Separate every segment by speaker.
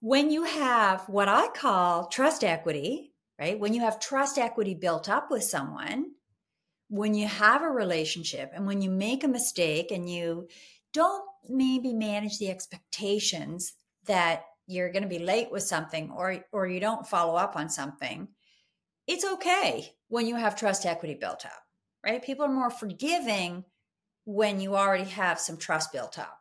Speaker 1: when you have what I call trust equity, right? When you have trust equity built up with someone, when you have a relationship and when you make a mistake and you don't maybe manage the expectations that you're going to be late with something or or you don't follow up on something it's okay when you have trust equity built up right people are more forgiving when you already have some trust built up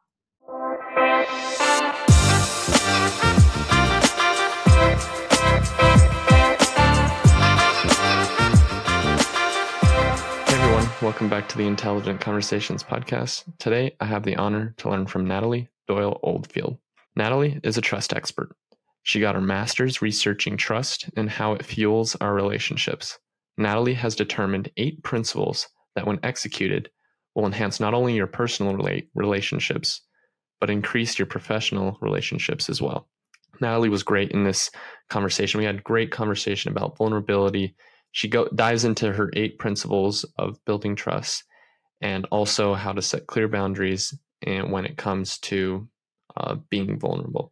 Speaker 2: Welcome back to the Intelligent Conversations podcast. Today, I have the honor to learn from Natalie Doyle Oldfield. Natalie is a trust expert. She got her master's researching trust and how it fuels our relationships. Natalie has determined eight principles that, when executed, will enhance not only your personal relationships, but increase your professional relationships as well. Natalie was great in this conversation. We had a great conversation about vulnerability she go, dives into her eight principles of building trust and also how to set clear boundaries and when it comes to uh, being vulnerable.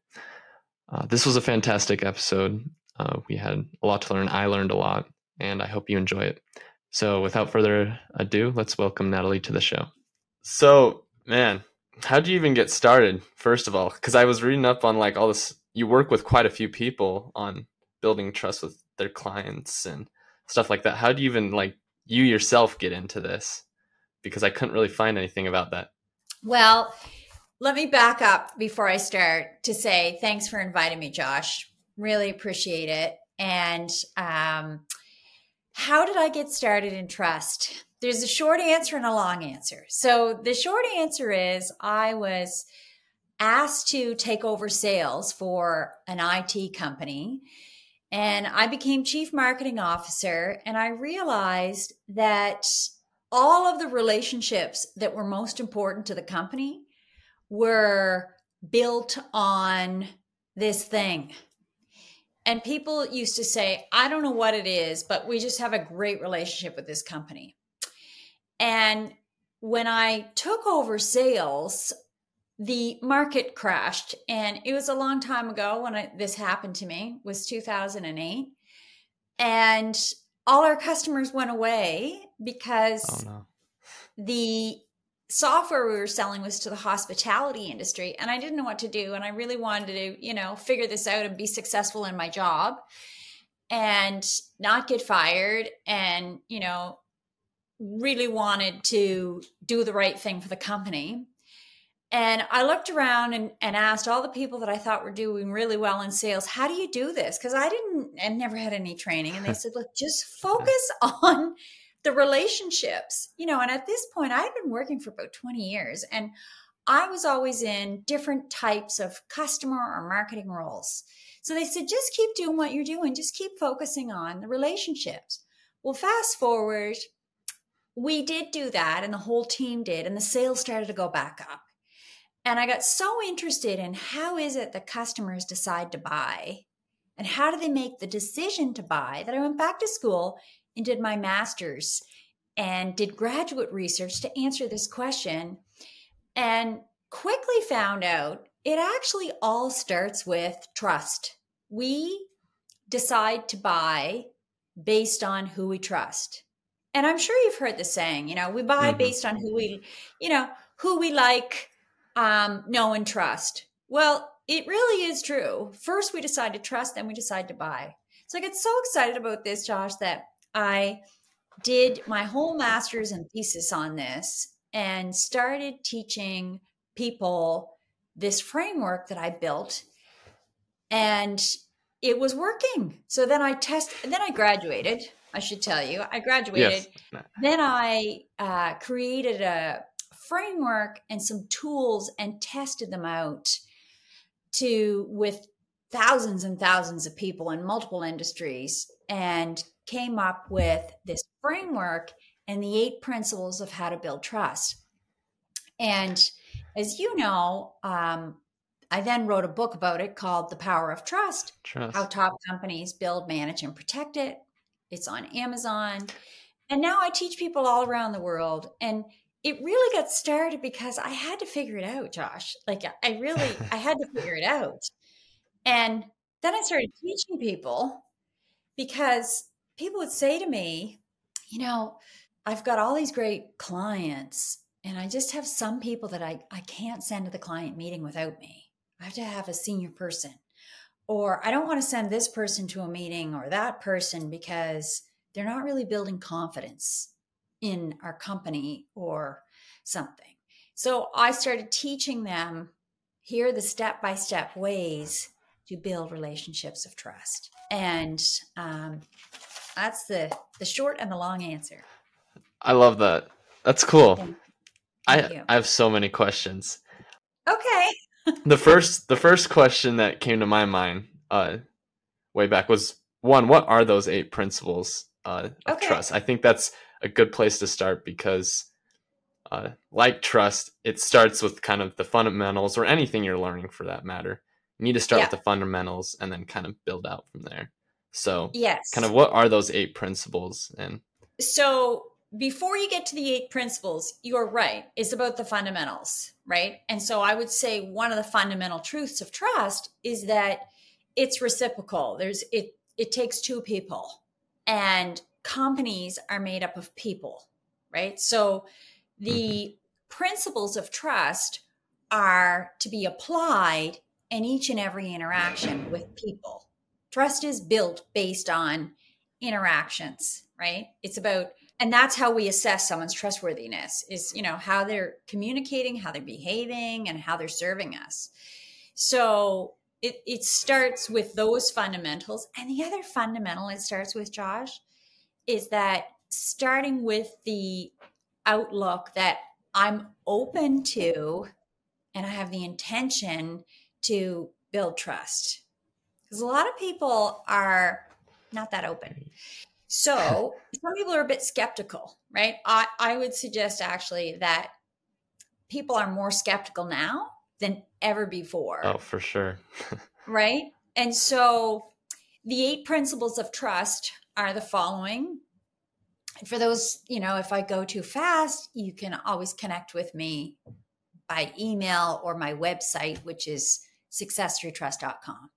Speaker 2: Uh, this was a fantastic episode. Uh, we had a lot to learn. I learned a lot, and I hope you enjoy it. So, without further ado, let's welcome Natalie to the show. So, man, how do you even get started? First of all, because I was reading up on like all this. You work with quite a few people on building trust with their clients and stuff like that. How do you even like you yourself get into this? Because I couldn't really find anything about that.
Speaker 1: Well, let me back up before I start to say thanks for inviting me, Josh. Really appreciate it. And um, how did I get started in trust? There's a short answer and a long answer. So the short answer is I was asked to take over sales for an IT company and I became chief marketing officer, and I realized that all of the relationships that were most important to the company were built on this thing. And people used to say, I don't know what it is, but we just have a great relationship with this company. And when I took over sales, the market crashed and it was a long time ago when I, this happened to me was 2008 and all our customers went away because oh, no. the software we were selling was to the hospitality industry and i didn't know what to do and i really wanted to you know figure this out and be successful in my job and not get fired and you know really wanted to do the right thing for the company and I looked around and, and asked all the people that I thought were doing really well in sales, how do you do this? Because I didn't and never had any training. And they said, look, just focus on the relationships. You know, and at this point, I had been working for about 20 years and I was always in different types of customer or marketing roles. So they said, just keep doing what you're doing, just keep focusing on the relationships. Well, fast forward, we did do that, and the whole team did, and the sales started to go back up. And I got so interested in how is it that customers decide to buy and how do they make the decision to buy that I went back to school and did my master's and did graduate research to answer this question and quickly found out it actually all starts with trust. We decide to buy based on who we trust. And I'm sure you've heard the saying, you know, we buy mm-hmm. based on who we, you know, who we like, um, know and trust. Well, it really is true. First, we decide to trust, then we decide to buy. So I get so excited about this, Josh, that I did my whole master's and thesis on this and started teaching people this framework that I built. And it was working. So then I test, then I graduated. I should tell you, I graduated. Yes. Then I uh, created a framework and some tools and tested them out to with thousands and thousands of people in multiple industries and came up with this framework and the eight principles of how to build trust. And as you know, um, I then wrote a book about it called The Power of Trust, Trust, How Top Companies Build, Manage, and Protect It. It's on Amazon. And now I teach people all around the world. And it really got started because I had to figure it out, Josh. Like I really I had to figure it out. And then I started teaching people because people would say to me, you know, I've got all these great clients and I just have some people that I, I can't send to the client meeting without me. I have to have a senior person. Or I don't want to send this person to a meeting or that person because they're not really building confidence in our company or something. So I started teaching them here are the step by step ways to build relationships of trust. And um, that's the the short and the long answer.
Speaker 2: I love that. That's cool.
Speaker 1: Thank
Speaker 2: I I have so many questions.
Speaker 1: Okay.
Speaker 2: the first the first question that came to my mind uh way back was one what are those eight principles uh, of
Speaker 1: Okay.
Speaker 2: trust? I think that's a good place to start because uh like trust it starts with kind of the fundamentals or anything you're learning for that matter. You need to start
Speaker 1: Yeah.
Speaker 2: with the fundamentals and then kind of build out from there. So
Speaker 1: Yes.
Speaker 2: kind of what are those eight principles and
Speaker 1: so before you get to the eight principles, you're right. It's about the fundamentals, right? And so I would say one of the fundamental truths of trust is that it's reciprocal. There's it it takes two people. And companies are made up of people, right? So the mm-hmm. principles of trust are to be applied in each and every interaction with people. Trust is built based on interactions, right? It's about and that's how we assess someone's trustworthiness is, you know, how they're communicating, how they're behaving and how they're serving us. So it it starts with those fundamentals and the other fundamental it starts with Josh is that starting with the outlook that I'm open to and I have the intention to build trust. Because a lot of people are not that open. So some people are a bit skeptical, right? I, I would suggest actually that people are more skeptical now than ever before
Speaker 2: oh for sure.
Speaker 1: right? And so the eight principles of trust are the following. For those, you know, if I go too fast, you can always connect with me by email or my website, which is successthroughtrust.com.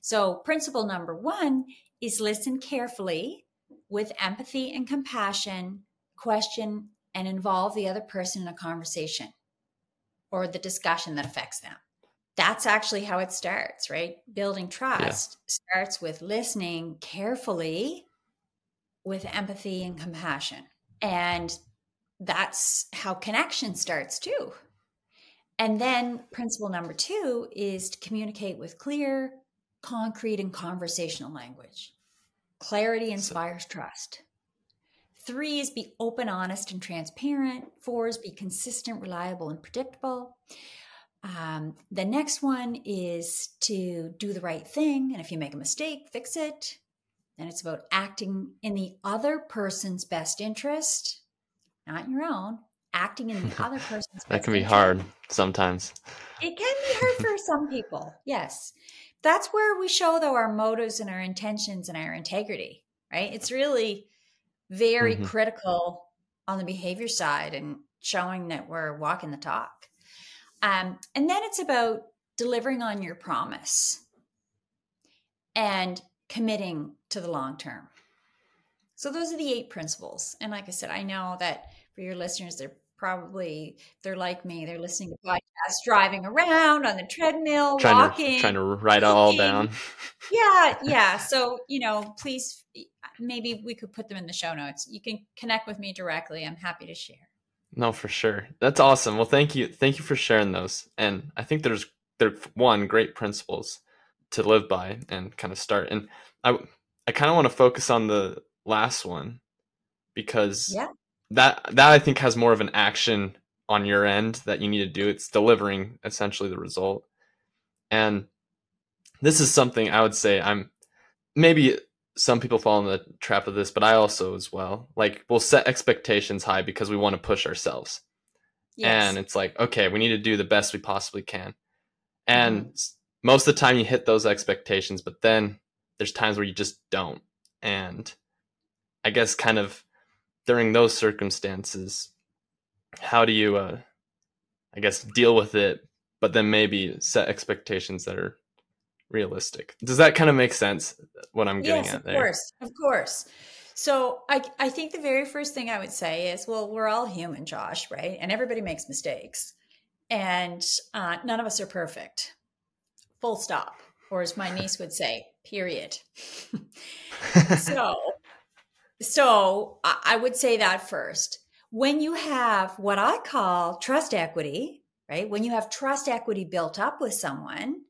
Speaker 1: So, principle number one is listen carefully with empathy and compassion, question and involve the other person in a conversation or the discussion that affects them that's actually how it starts, right? Building trust starts with listening carefully with empathy and compassion. And that's how connection starts too. And then principle number two is to communicate with clear, concrete, and conversational language. Clarity inspires trust. Three is be open, honest, and transparent. Four is be consistent, reliable, and predictable. Um, the next one is to do the right thing. And if you make a mistake, fix it. And it's about acting in the other person's best interest, not your own, acting in the other person's
Speaker 2: That can be
Speaker 1: interest.
Speaker 2: hard sometimes.
Speaker 1: It can be hard for some people. Yes. That's where we show, though, our motives and our intentions and our integrity, right? It's really very
Speaker 2: Mhm.
Speaker 1: critical on the behavior side and showing that we're walking the talk. Um, and then it's about delivering on your promise and committing to the long term. So those are the eight principles. And like I said, I know that for your listeners, they're probably they're like me. They're listening to podcasts, driving around on the treadmill,
Speaker 2: Trying
Speaker 1: walking.
Speaker 2: to trying to write it all down.
Speaker 1: yeah, yeah. So you know, please, maybe we could put them in the show notes. You can connect with me directly. I'm happy to share.
Speaker 2: No, for sure. That's awesome. Well, thank you. Thank you for sharing those. And I think there's there one great principles to live by and kind of start. And I I kind of want to focus on the last one because
Speaker 1: Yeah.
Speaker 2: that that I think has more of an action on your end that you need to do. It's delivering essentially the result. And this is something I would say I'm maybe some people fall in the trap of this, but I also as well. Like we'll set expectations high because we want to push ourselves.
Speaker 1: Yes.
Speaker 2: And it's like, okay, we need to do the best we possibly can. And mm-hmm. s most of the time you hit those expectations, but then there's times where you just don't. And I guess kind of during those circumstances, how do you uh I guess deal with it, but then maybe set expectations that are realistic. Does that kind of make sense? What I'm getting
Speaker 1: yes,
Speaker 2: at there.
Speaker 1: Of course, of course. So I, I think the very first thing I would say is, well, we're all human, Josh, right? And everybody makes mistakes, and uh, none of us are perfect. Full stop, or as my niece would say, period. so, so I would say that first. When you have what I call trust equity, right? When you have trust equity built up with someone,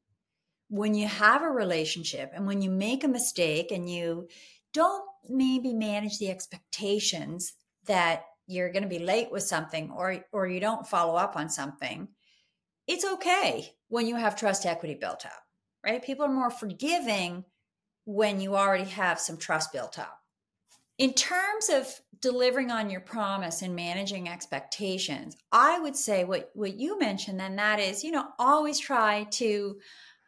Speaker 1: when you have a relationship and when you make a mistake and you don't maybe manage the expectations that you're going to be late with something or or you don't follow up on something it's okay when you have trust equity built up right people are more forgiving when you already have some trust built up in terms of delivering on your promise and managing expectations i would say what what you mentioned then that is you know always try to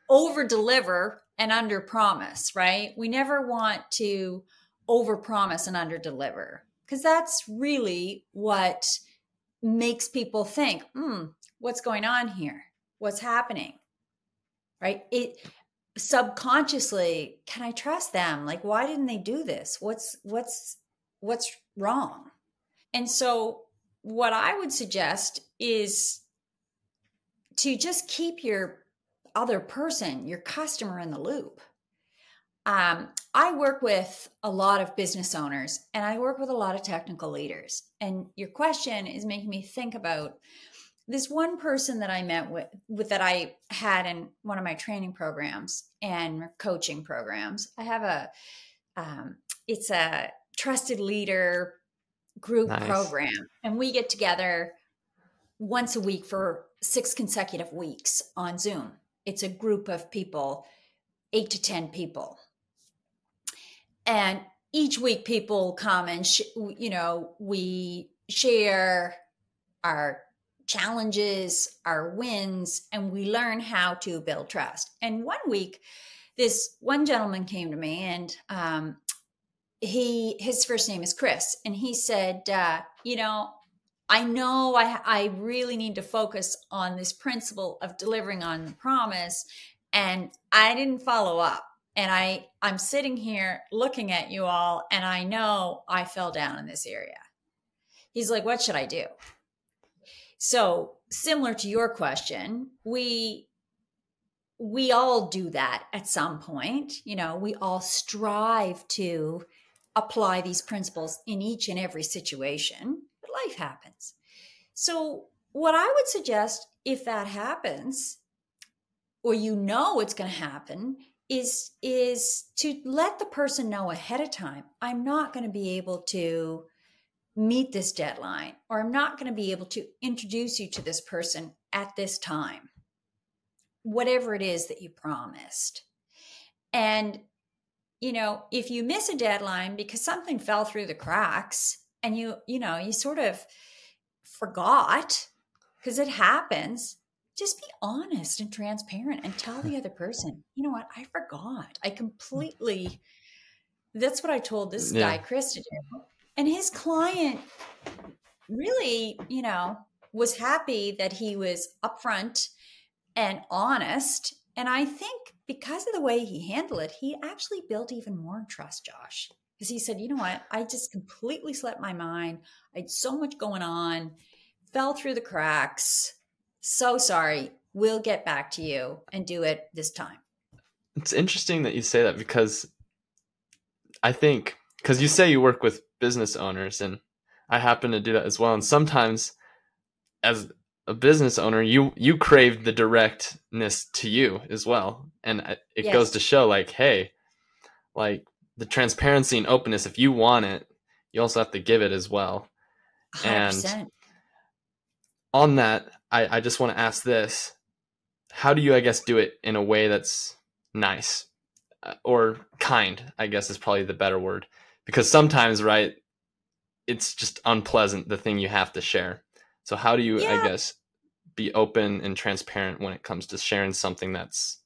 Speaker 1: over deliver and under promise, right? We never want to over promise and under deliver because that's really what makes people think, hmm, what's going on here? What's happening? Right? It subconsciously, can I trust them? Like, why didn't they do this? What's, what's, what's wrong? And so, what I would suggest is to just keep your other person, your customer in the loop. Um, I work with a lot of business owners and I work with a lot of technical leaders. And your question is making me think about this one person that I met with, with that I had in one of my training programs and coaching programs. I have a, um, it's a trusted leader group nice. program, and we get together once a week for six consecutive weeks on Zoom it's a group of people, eight to 10 people. And each week people come and, sh- you know, we share our challenges, our wins, and we learn how to build trust. And one week, this one gentleman came to me and um, he his first name is Chris, and he said, uh, you know, I know I, I really need to focus on this principle of delivering on the promise. And I didn't follow up. And I, I'm sitting here looking at you all, and I know I fell down in this area. He's like, What should I do? So, similar to your question, we we all do that at some point. You know, we all strive to apply these principles in each and every situation but life happens. So, what I would suggest if that happens, or you know it's going to happen, is is to let the person know ahead of time. I'm not going to be able to meet this deadline, or I'm not going to be able to introduce you to this person at this time. Whatever it is that you promised. And you know, if you miss a deadline because something fell through the cracks, and you you know you sort of forgot because it happens just be honest and transparent and tell the other person you know what i forgot i mm. completely that's what i told this yeah. guy chris to do and his client really you know was happy that he was upfront and honest and i think because of the way he handled it he actually built even more trust josh because he said, you know what? I just completely slept my mind. I had so much going on, fell through the cracks. So sorry. We'll get back to you and do it this time.
Speaker 2: It's interesting that you say that because I think, because you say you work with business owners, and I happen to do that as well. And sometimes, as a business owner, you you crave the directness to you as well, and it yes. goes to show, like, hey, like the transparency and openness if you want it you also have to give it as well 100%. and on that I, I just want to ask this. How do you i guess do it in a way that's nice? Uh, or kind i guess is probably the better word. Because sometimes right it's just unpleasant the thing you have to share. So how do you yeah. i guess be open and transparent when it comes to sharing something that's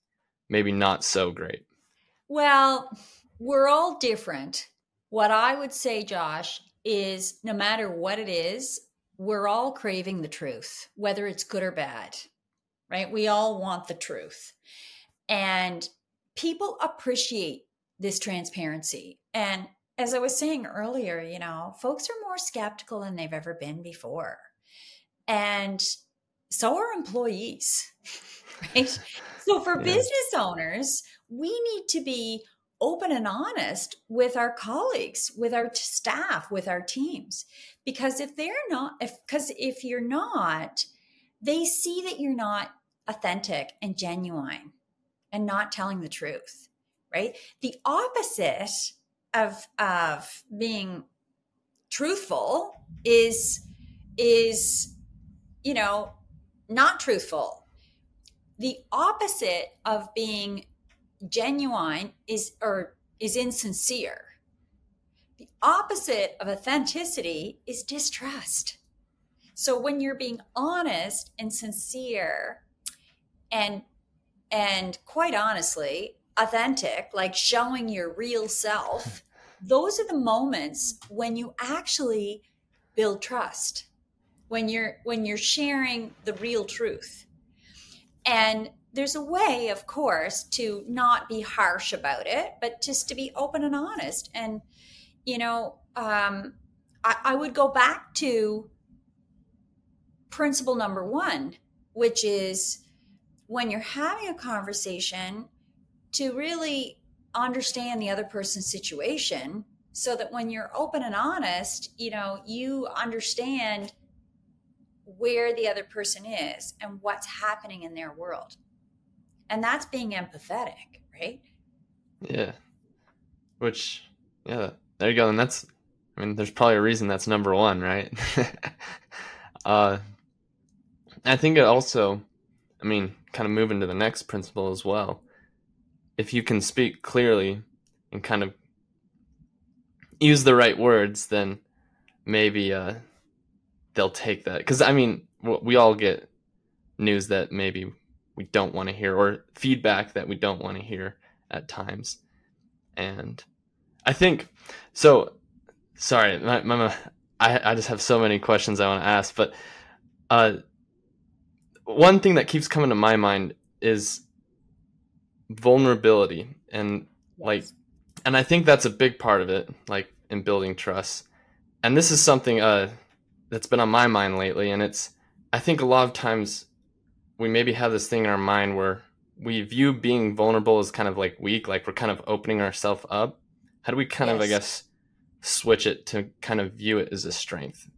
Speaker 2: maybe not so great?
Speaker 1: Well we're all different. What I would say, Josh, is no matter what it is, we're all craving the truth, whether it's good or bad, right? We all want the truth. And people appreciate this transparency. And as I was saying earlier, you know, folks are more skeptical than they've ever been before. And so are employees, right? so for yeah. business owners, we need to be open and honest with our colleagues, with our staff, with our teams. Because if they're not, if because if you're not, they see that you're not authentic and genuine and not telling the truth, right? The opposite of of being truthful is is you know not truthful. The opposite of being genuine is or is insincere. The opposite of authenticity is distrust. So when you're being honest and sincere and and quite honestly, authentic, like showing your real self, those are the moments when you actually build trust. When you're when you're sharing the real truth. And there's a way, of course, to not be harsh about it, but just to be open and honest. And, you know, um, I, I would go back to principle number one, which is when you're having a conversation to really understand the other person's situation so that when you're open and honest, you know, you understand where the other person is and what's happening in their world. And that's being empathetic, right?
Speaker 2: Yeah. Which, yeah, there you go. And that's, I mean, there's probably a reason that's number one, right? uh, I think it also, I mean, kind of moving to the next principle as well. If you can speak clearly and kind of use the right words, then maybe uh, they'll take that. Because I mean, we all get news that maybe we don't want to hear, or feedback that we don't want to hear at times. And I think so. Sorry, my, my, I I just have so many questions I want to ask, but uh, one thing that keeps coming to my mind is vulnerability and like and i think that's a big part of it like in building trust and this is something uh that's been on my mind lately and it's i think a lot of times we maybe have this thing in our mind where we view being vulnerable as kind of like weak like we're kind of opening ourselves up how do we kind yes. of i guess switch it to kind of view it as a strength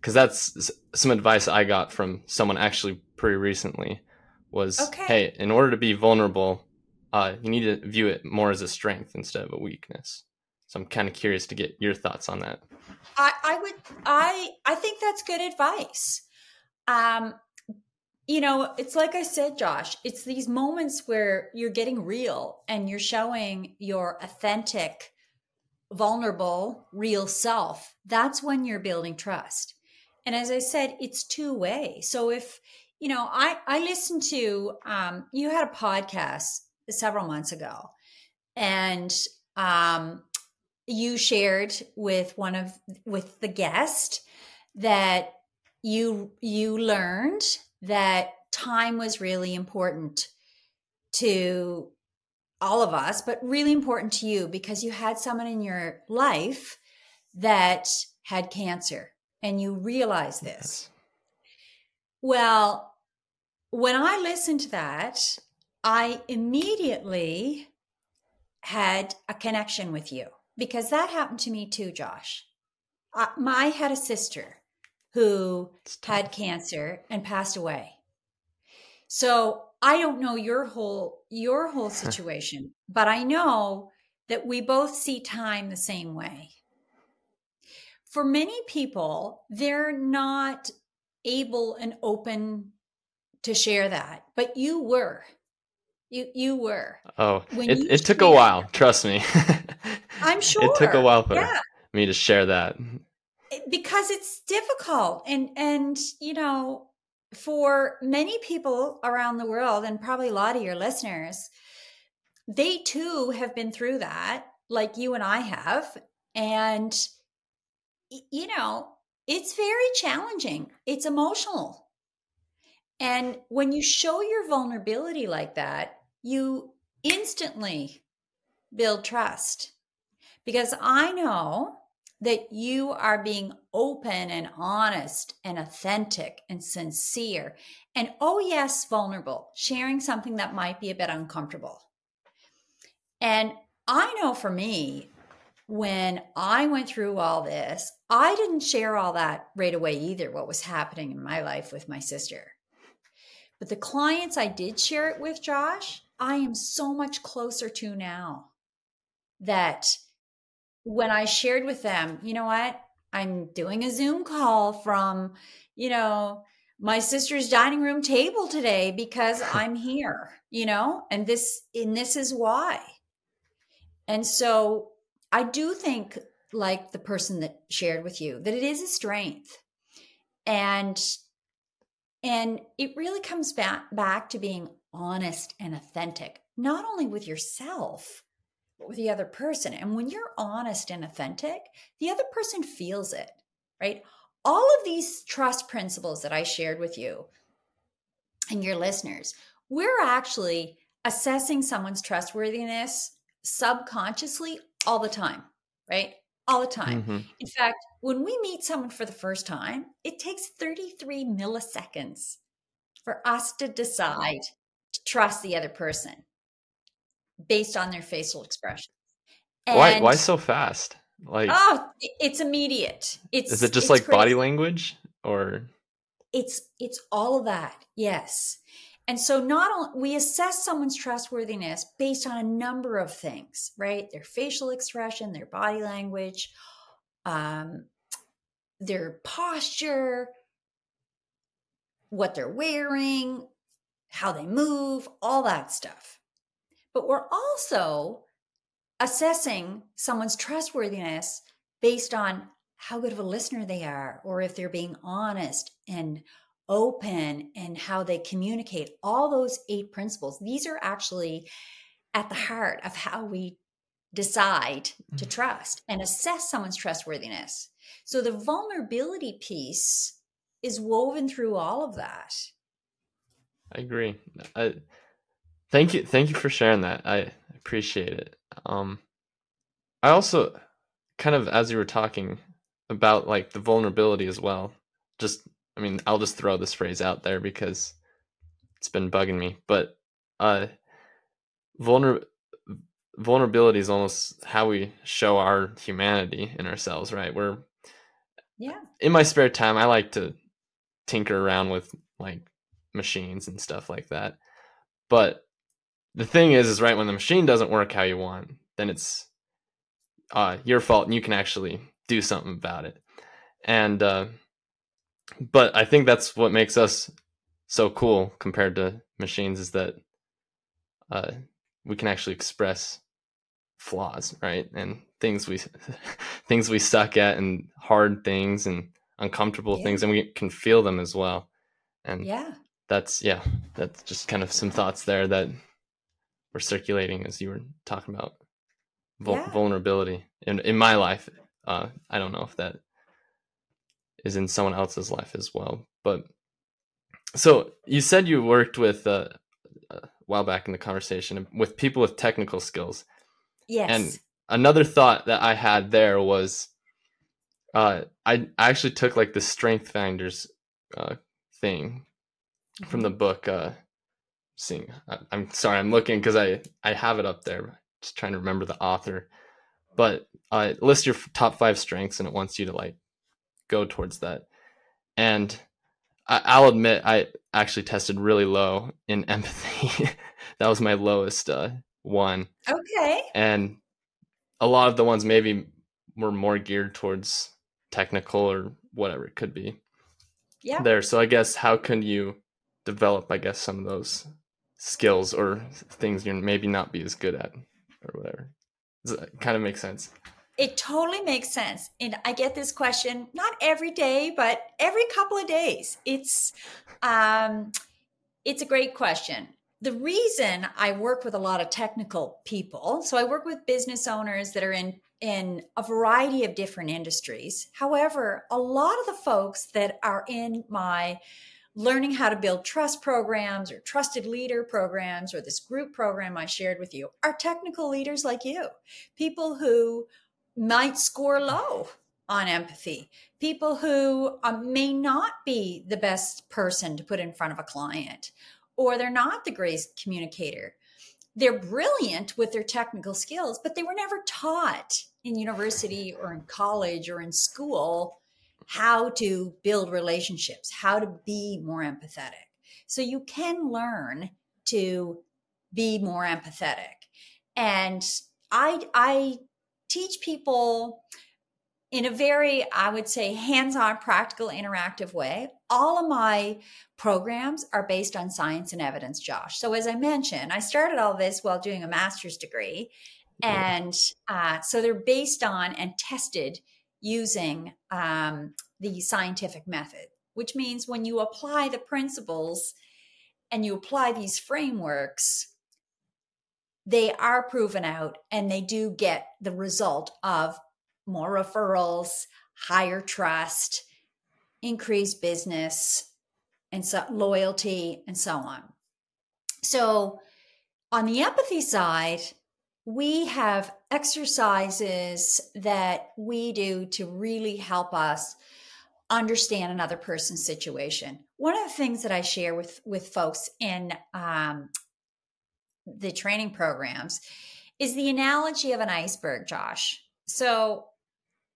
Speaker 2: because that's some advice I got from someone actually pretty recently was okay. hey in order to be vulnerable uh, you need to view it more as a strength instead of a weakness so i'm kind of curious to get your thoughts on that
Speaker 1: i, I would i i think that's good advice um you know it's like i said josh it's these moments where you're getting real and you're showing your authentic vulnerable real self that's when you're building trust and as I said, it's two way. So if, you know, I, I listened to, um, you had a podcast several months ago and, um, you shared with one of, with the guest that you, you learned that time was really important to all of us, but really important to you because you had someone in your life that had cancer and you realize this. Well, when I listened to that, I immediately had a connection with you because that happened to me too, Josh. I, I had a sister who had cancer and passed away. So I don't know your whole your whole situation, but I know that we both see time the same way for many people, they're not able and open to share that, but you were. You you were.
Speaker 2: Oh, when it, it took a while. Trust me.
Speaker 1: I'm sure.
Speaker 2: It took a while for yeah. me to share that
Speaker 1: because it's difficult, and and you know, for many people around the world, and probably a lot of your listeners, they too have been through that, like you and I have, and you know, it's very challenging. It's emotional. And when you show your vulnerability like that, you instantly build trust because I know that you are being open and honest and authentic and sincere. And oh, yes, vulnerable, sharing something that might be a bit uncomfortable. And I know for me, when I went through all this, I didn't share all that right away either, what was happening in my life with my sister. But the clients I did share it with, Josh, I am so much closer to now that when I shared with them, you know what? I'm doing a Zoom call from, you know, my sister's dining room table today because I'm here, you know, and this and this is why. And so I do think like the person that shared with you that it is a strength. And and it really comes back back to being honest and authentic, not only with yourself, the other person. And when you're honest and authentic, the other person feels it, right? All of these trust principles that I shared with you and your listeners, we're actually assessing someone's trustworthiness subconsciously all the time, right? All the time. Mm-hmm. In fact, when we meet someone for the first time, it takes 33 milliseconds for us to decide to trust the other person based on their facial expression.
Speaker 2: And, why why so fast? Like
Speaker 1: Oh, it's immediate. It's
Speaker 2: Is it just like crazy. body language or
Speaker 1: it's it's all of that. Yes. And so not only we assess someone's trustworthiness based on a number of things, right? Their facial expression, their body language, um, their posture, what they're wearing, how they move, all that stuff but we're also assessing someone's trustworthiness based on how good of a listener they are, or if they're being honest and open and how they communicate. All those eight principles, these are actually at the heart of how we decide to mm-hmm. trust and assess someone's trustworthiness. So the vulnerability piece is woven through all of that.
Speaker 2: I agree. I, Thank you, thank you for sharing that. I appreciate it. Um, I also kind of as you were talking about like the vulnerability as well. Just, I mean, I'll just throw this phrase out there because it's been bugging me. But uh, vulner vulnerability is almost how we show our humanity in ourselves, right? We're
Speaker 1: yeah.
Speaker 2: In my spare time, I like to tinker around with like machines and stuff like that. But the thing is, is right when the machine doesn't work how you want, then it's uh, your fault, and you can actually do something about it. And uh, but I think that's what makes us so cool compared to machines is that uh, we can actually express flaws, right? And things we things we suck at, and hard things, and uncomfortable yeah. things, and we can feel them as well. And
Speaker 1: yeah,
Speaker 2: that's yeah, that's just kind of some thoughts there that were circulating as you were talking about vul- yeah. vulnerability in in my life. Uh, I don't know if that is in someone else's life as well, but so you said you worked with uh, a while back in the conversation with people with technical skills.
Speaker 1: Yes.
Speaker 2: And another thought that I had there was, uh, I actually took like the Strength Finders uh, thing from the mm-hmm. book uh, seeing. I, am sorry, I'm looking because I I have it up there. Just trying to remember the author, but uh, list your top five strengths, and it wants you to like go towards that. And I, I'll admit, I actually tested really low in empathy. that was my lowest uh, one.
Speaker 1: Okay.
Speaker 2: And a lot of the ones maybe were more geared towards technical or whatever it could be.
Speaker 1: Yeah.
Speaker 2: There. So I guess how can you develop, I guess, some of those skills or things you maybe not be as good at or whatever. Does that kind of make sense?
Speaker 1: It totally makes sense. And I get this question not every day, but every couple of days. It's um it's a great question. The reason I work with a lot of technical people, so I work with business owners that are in in a variety of different industries. However, a lot of the folks that are in my learning how to build trust programs or trusted leader programs or this group program I shared with you are technical leaders like you, people who might score low on empathy, people who um, may not be the best person to put in front of a client, or they're not the greatest communicator. They're brilliant with their technical skills, but they were never taught in university or in college or in school how to build relationships, how to be more empathetic. So you can learn to be more empathetic. And I I teach people in a very, I would say, hands on, practical, interactive way. All of my programs are based on science and evidence, Josh. So, as I mentioned, I started all this while doing a master's degree. And uh, so they're based on and tested using um, the scientific method, which means when you apply the principles and you apply these frameworks, they are proven out and they do get the result of more referrals, higher trust, increased business, and so loyalty, and so on. So, on the empathy side, we have exercises that we do to really help us understand another person's situation. One of the things that I share with with folks in um, the training programs is the analogy of an iceberg, Josh. So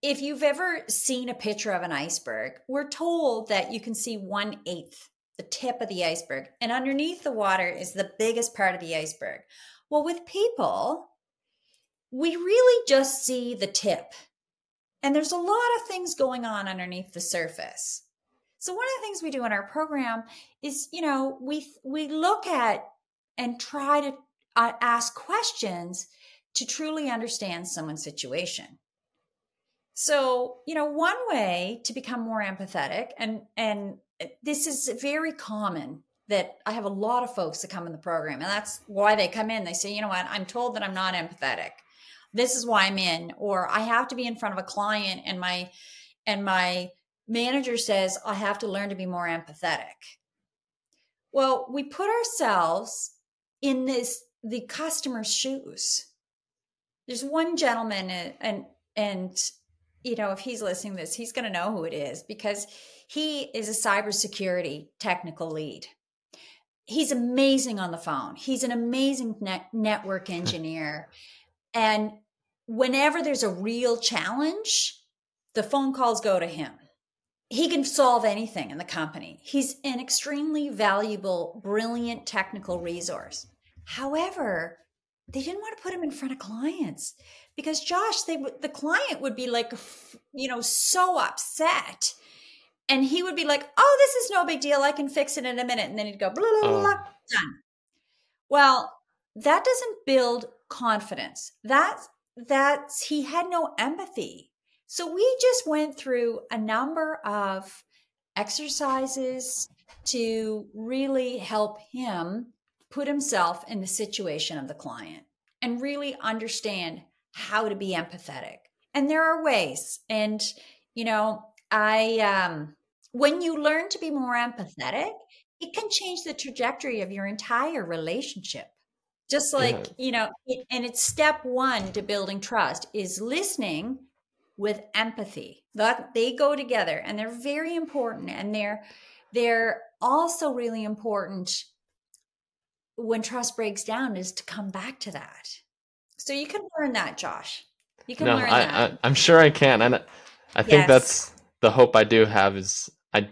Speaker 1: if you've ever seen a picture of an iceberg, we're told that you can see one eighth, the tip of the iceberg, and underneath the water is the biggest part of the iceberg. Well, with people, we really just see the tip. And there's a lot of things going on underneath the surface. So one of the things we do in our program is, you know, we we look at and try to uh, ask questions to truly understand someone's situation. So, you know, one way to become more empathetic and and this is very common that I have a lot of folks that come in the program and that's why they come in. They say, "You know what? I'm told that I'm not empathetic. This is why I'm in." Or I have to be in front of a client and my and my manager says I have to learn to be more empathetic. Well, we put ourselves in this the customer's shoes. There's one gentleman and and, and you know, if he's listening to this, he's going to know who it is because he is a cybersecurity technical lead. He's amazing on the phone. He's an amazing net- network engineer. and whenever there's a real challenge, the phone calls go to him. He can solve anything in the company. He's an extremely valuable, brilliant technical resource. However, they didn't want to put him in front of clients because Josh, they the client would be like, you know, so upset, and he would be like, "Oh, this is no big deal. I can fix it in a minute," and then he'd go, "Blah blah blah, oh. blah oh. done." Well, that doesn't build confidence. That that's he had no empathy. So we just went through a number of exercises to really help him put himself in the situation of the client and really understand how to be empathetic. And there are ways. And, you know, I, um, when you learn to be more empathetic, it can change the trajectory of your entire relationship. Just like, yeah. you know, it, and it's step one to building trust is listening with empathy. That they go together and they're very important and they're they're also really important when trust breaks down is to come back to that so you can learn that, Josh. You can
Speaker 2: no,
Speaker 1: learn
Speaker 2: I,
Speaker 1: that.
Speaker 2: I, am sure I can, and I think yes. that's the hope I do have is I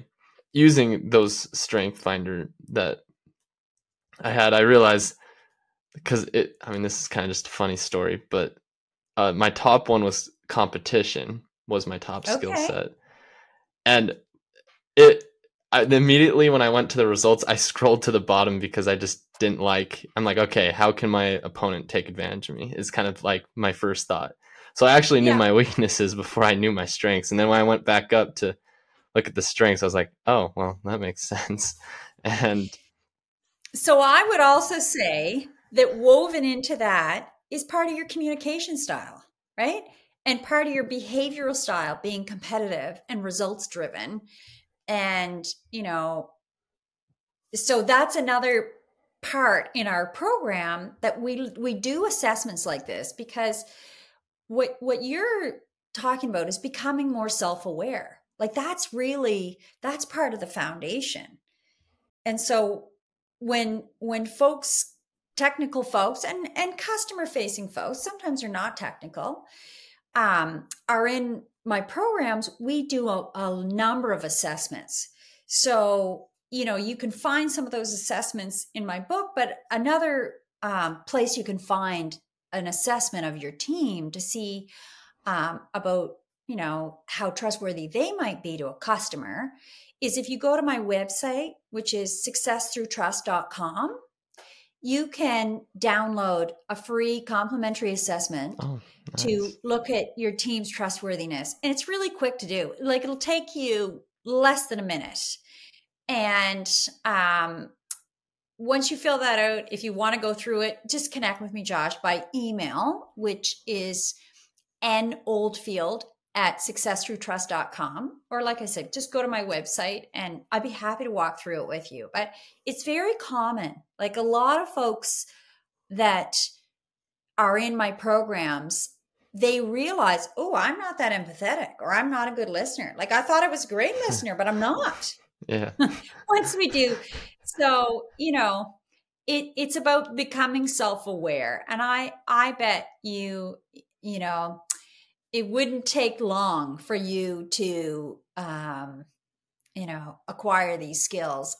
Speaker 2: using those strength finder that I had. I realized because it. I mean, this is kind of just a funny story, but uh, my top one was competition was my top okay. skill set, and it I, immediately when I went to the results, I scrolled to the bottom because I just didn't like. I'm like, okay, how can my opponent take advantage of me? Is kind of like my first thought. So I actually knew yeah. my weaknesses before I knew my strengths, and then when I went back up to look at the strengths, I was like, oh, well, that makes sense. And
Speaker 1: so I would also say that woven into that is part of your communication style, right? And part of your behavioral style being competitive and results driven. And you know so that's another part in our program that we we do assessments like this because what what you're talking about is becoming more self-aware. Like that's really that's part of the foundation. And so when when folks technical folks and and customer facing folks sometimes they're not technical um, are in my programs we do a, a number of assessments. So you know you can find some of those assessments in my book but another um, place you can find an assessment of your team to see um, about you know how trustworthy they might be to a customer is if you go to my website which is successthroughtrust.com you can download a free complimentary assessment oh, nice. to look at your team's trustworthiness. And it's really quick to do. Like it'll take you less than a minute. And um, once you fill that out, if you want to go through it, just connect with me, Josh, by email, which is noldfield at successthroughtrust.com. Or like I said, just go to my website and I'd be happy to walk through it with you. But it's very common. Like a lot of folks that are in my programs, they realize, oh, I'm not that empathetic or I'm not a good listener. Like I thought I was a great listener, but I'm not.
Speaker 2: Yeah.
Speaker 1: Once we do. So, you know, it it's about becoming self-aware. And I I bet you, you know, it wouldn't take long for you to um, you know, acquire these skills.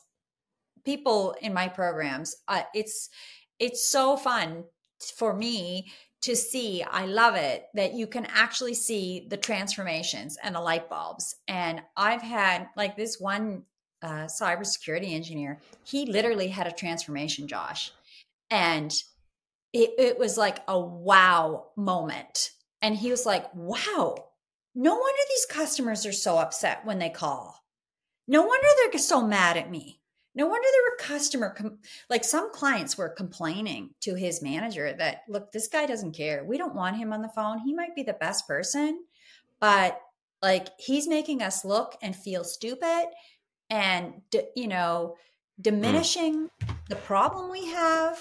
Speaker 1: People in my programs, uh, it's it's so fun for me to see i love it that you can actually see the transformations and the light bulbs and i've had like this one uh, cybersecurity engineer, he literally had a transformation, Josh. And it, it was like a wow moment. And he was like, wow, no wonder these customers are so upset when they call. No wonder they're so mad at me. No wonder there were customer com- like some clients were complaining to his manager that look, this guy doesn't care. We don't want him on the phone. He might be the best person, but like he's making us look and feel stupid and you know diminishing mm. the problem we have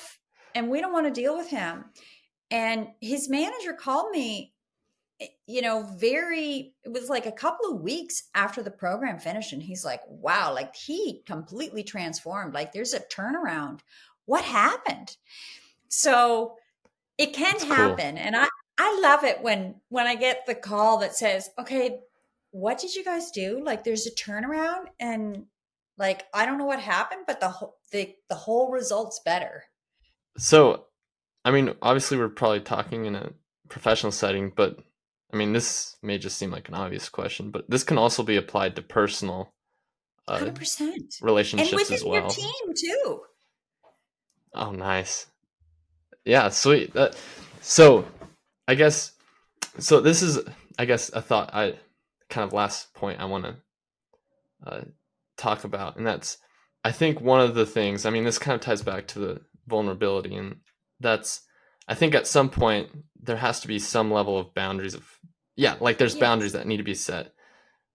Speaker 1: and we don't want to deal with him and his manager called me eh, you know very it was like a couple of weeks after the program finished and he's like wow like he completely transformed like there's a turnaround what happened so it can That's happen cool. and i i love it when when i get the call that says okay what did you guys do? Like there's a turnaround and like I don't know what happened, but the whole the the whole result's better.
Speaker 2: So, I mean, obviously we're probably talking in a professional setting, but I mean, this may just seem like an obvious question, but this can also be applied to personal uh, 100%. relationships and as well.
Speaker 1: Your team too.
Speaker 2: Oh, nice. Yeah, sweet. Uh, so, I guess so. This is, I guess, a thought I kind of last point I want to uh, talk about, and that's I think one of the things. I mean, this kind of ties back to the vulnerability, and that's I think at some point there has to be some level of boundaries of yeah, like there's yes. boundaries that need to be set.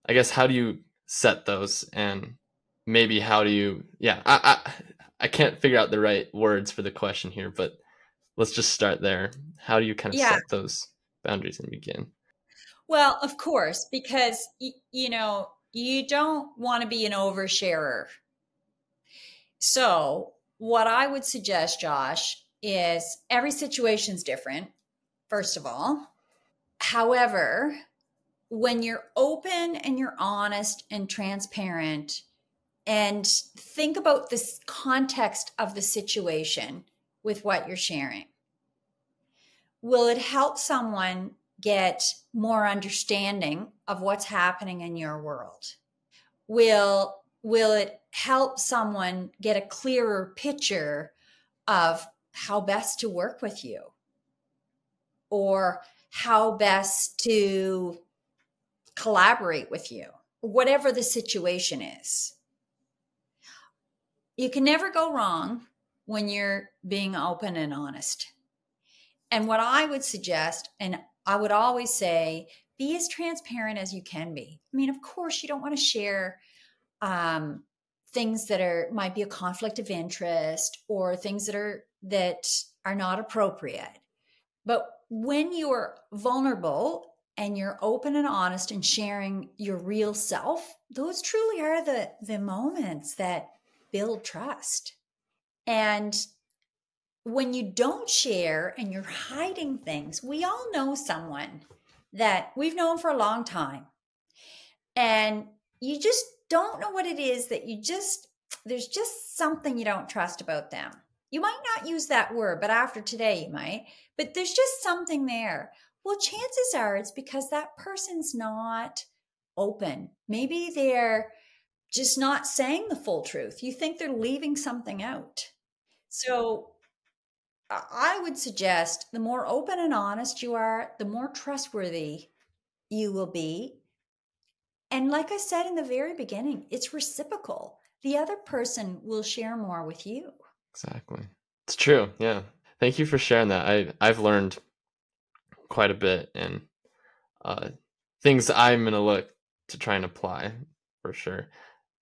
Speaker 2: I guess how do you set those, and maybe how do you yeah I I, I can't figure out the right words for the question here, but let's just start there. How do you kind of yeah. set those boundaries and begin?
Speaker 1: Well, of course, because you know, you don't want to be an oversharer. So, what I would suggest, Josh, is every situation is different, first of all. However, when you're open and you're honest and transparent and think about this context of the situation with what you're sharing, will it help someone get more understanding of what's happening in your world? Will will it help someone get a clearer picture of how best to work with you or how best to collaborate with you, whatever the situation is? You can never go wrong when you're being open and honest. And what I would suggest, and I would always say, be as transparent as you can be. I mean, of course, you don't want to share um, things that are might be a conflict of interest or things that are that are not appropriate. But when you're vulnerable and you're open and honest and sharing your real self, those truly are the the moments that build trust. And when you don't share and you're hiding things, we all know someone that we've known for a long time. And you just don't know what it is that you just, there's just something you don't trust about them. You might not use that word, but after today you might. But there's just something there. Well, chances are it's because that person's not open. Maybe they're just not saying the full truth. You think they're leaving something out. So I would suggest the more open and honest you are, the more trustworthy you will be. And like I said in the very beginning, it's reciprocal. The other person will share more with you.
Speaker 2: Exactly. It's true. Yeah. Thank you for sharing that. I I've learned quite a bit and uh, things I'm gonna look to try and apply for sure.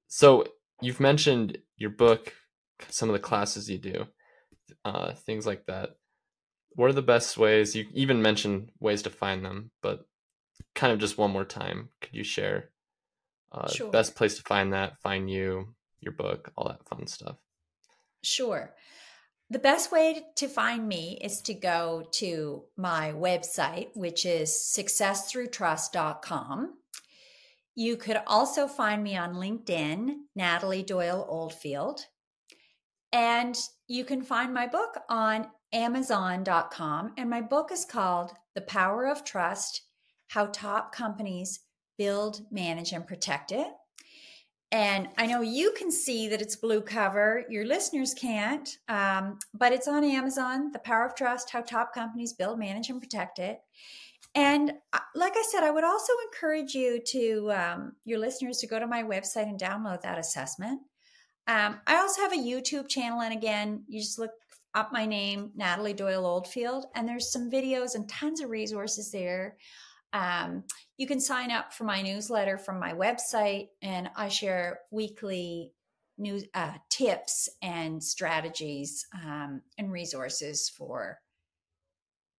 Speaker 2: So you've mentioned your book, some of the classes you do, uh, things like that. What are the best ways? You even mentioned ways to find them, but kind of just one more time, could you share uh, sure. best place to find that, find you, your book, all that fun stuff?
Speaker 1: Sure. The best way to find me is to go to my website, which is successthroughtrust.com. You could also find me on LinkedIn, Natalie Doyle Oldfield. And you can find my book on Amazon.com. And my book is called The Power of Trust How Top Companies Build, Manage, and Protect It. And I know you can see that it's blue cover. Your listeners can't, um, but it's on Amazon. The Power of Trust: How Top Companies Build, Manage, and Protect It. And uh, like I said, I would also encourage you to um, your listeners to go to my website and download that assessment. Um, I also have a YouTube channel, and again, you just look up my name, Natalie Doyle Oldfield, and there's some videos and tons of resources there um, you can sign up for my newsletter from my website, and I share weekly news uh, tips and strategies um, and resources for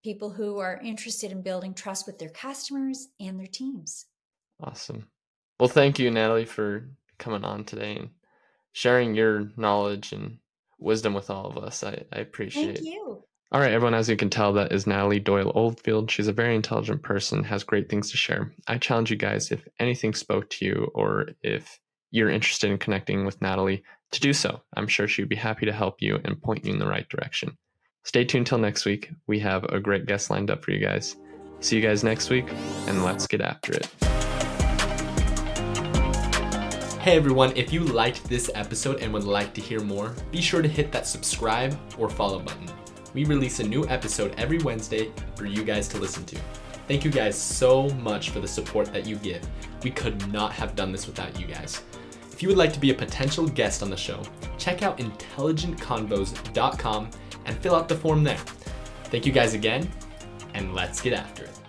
Speaker 1: people who are interested in building trust with their customers and their teams.
Speaker 2: Awesome. Well, thank you, Natalie, for coming on today and sharing your knowledge and wisdom with all of us. I, I appreciate it.
Speaker 1: Thank you.
Speaker 2: All right, everyone, as you can tell, that is Natalie Doyle Oldfield. She's a very intelligent person, has great things to share. I challenge you guys, if anything spoke to you or if you're interested in connecting with Natalie, to do so. I'm sure she'd be happy to help you and point you in the right direction. Stay tuned till next week. We have a great guest lined up for you guys. See you guys next week, and let's get after it.
Speaker 3: Hey everyone, if you liked this episode and would like to hear more, be sure to hit that subscribe or follow button we release a new episode every Wednesday for you guys to listen to. Thank you guys so much for the support that you give. We could not have done this without you guys. If you would like to be a potential guest on the show, check out intelligentconvos.com and fill out the form there. Thank you guys again, and let's get after it.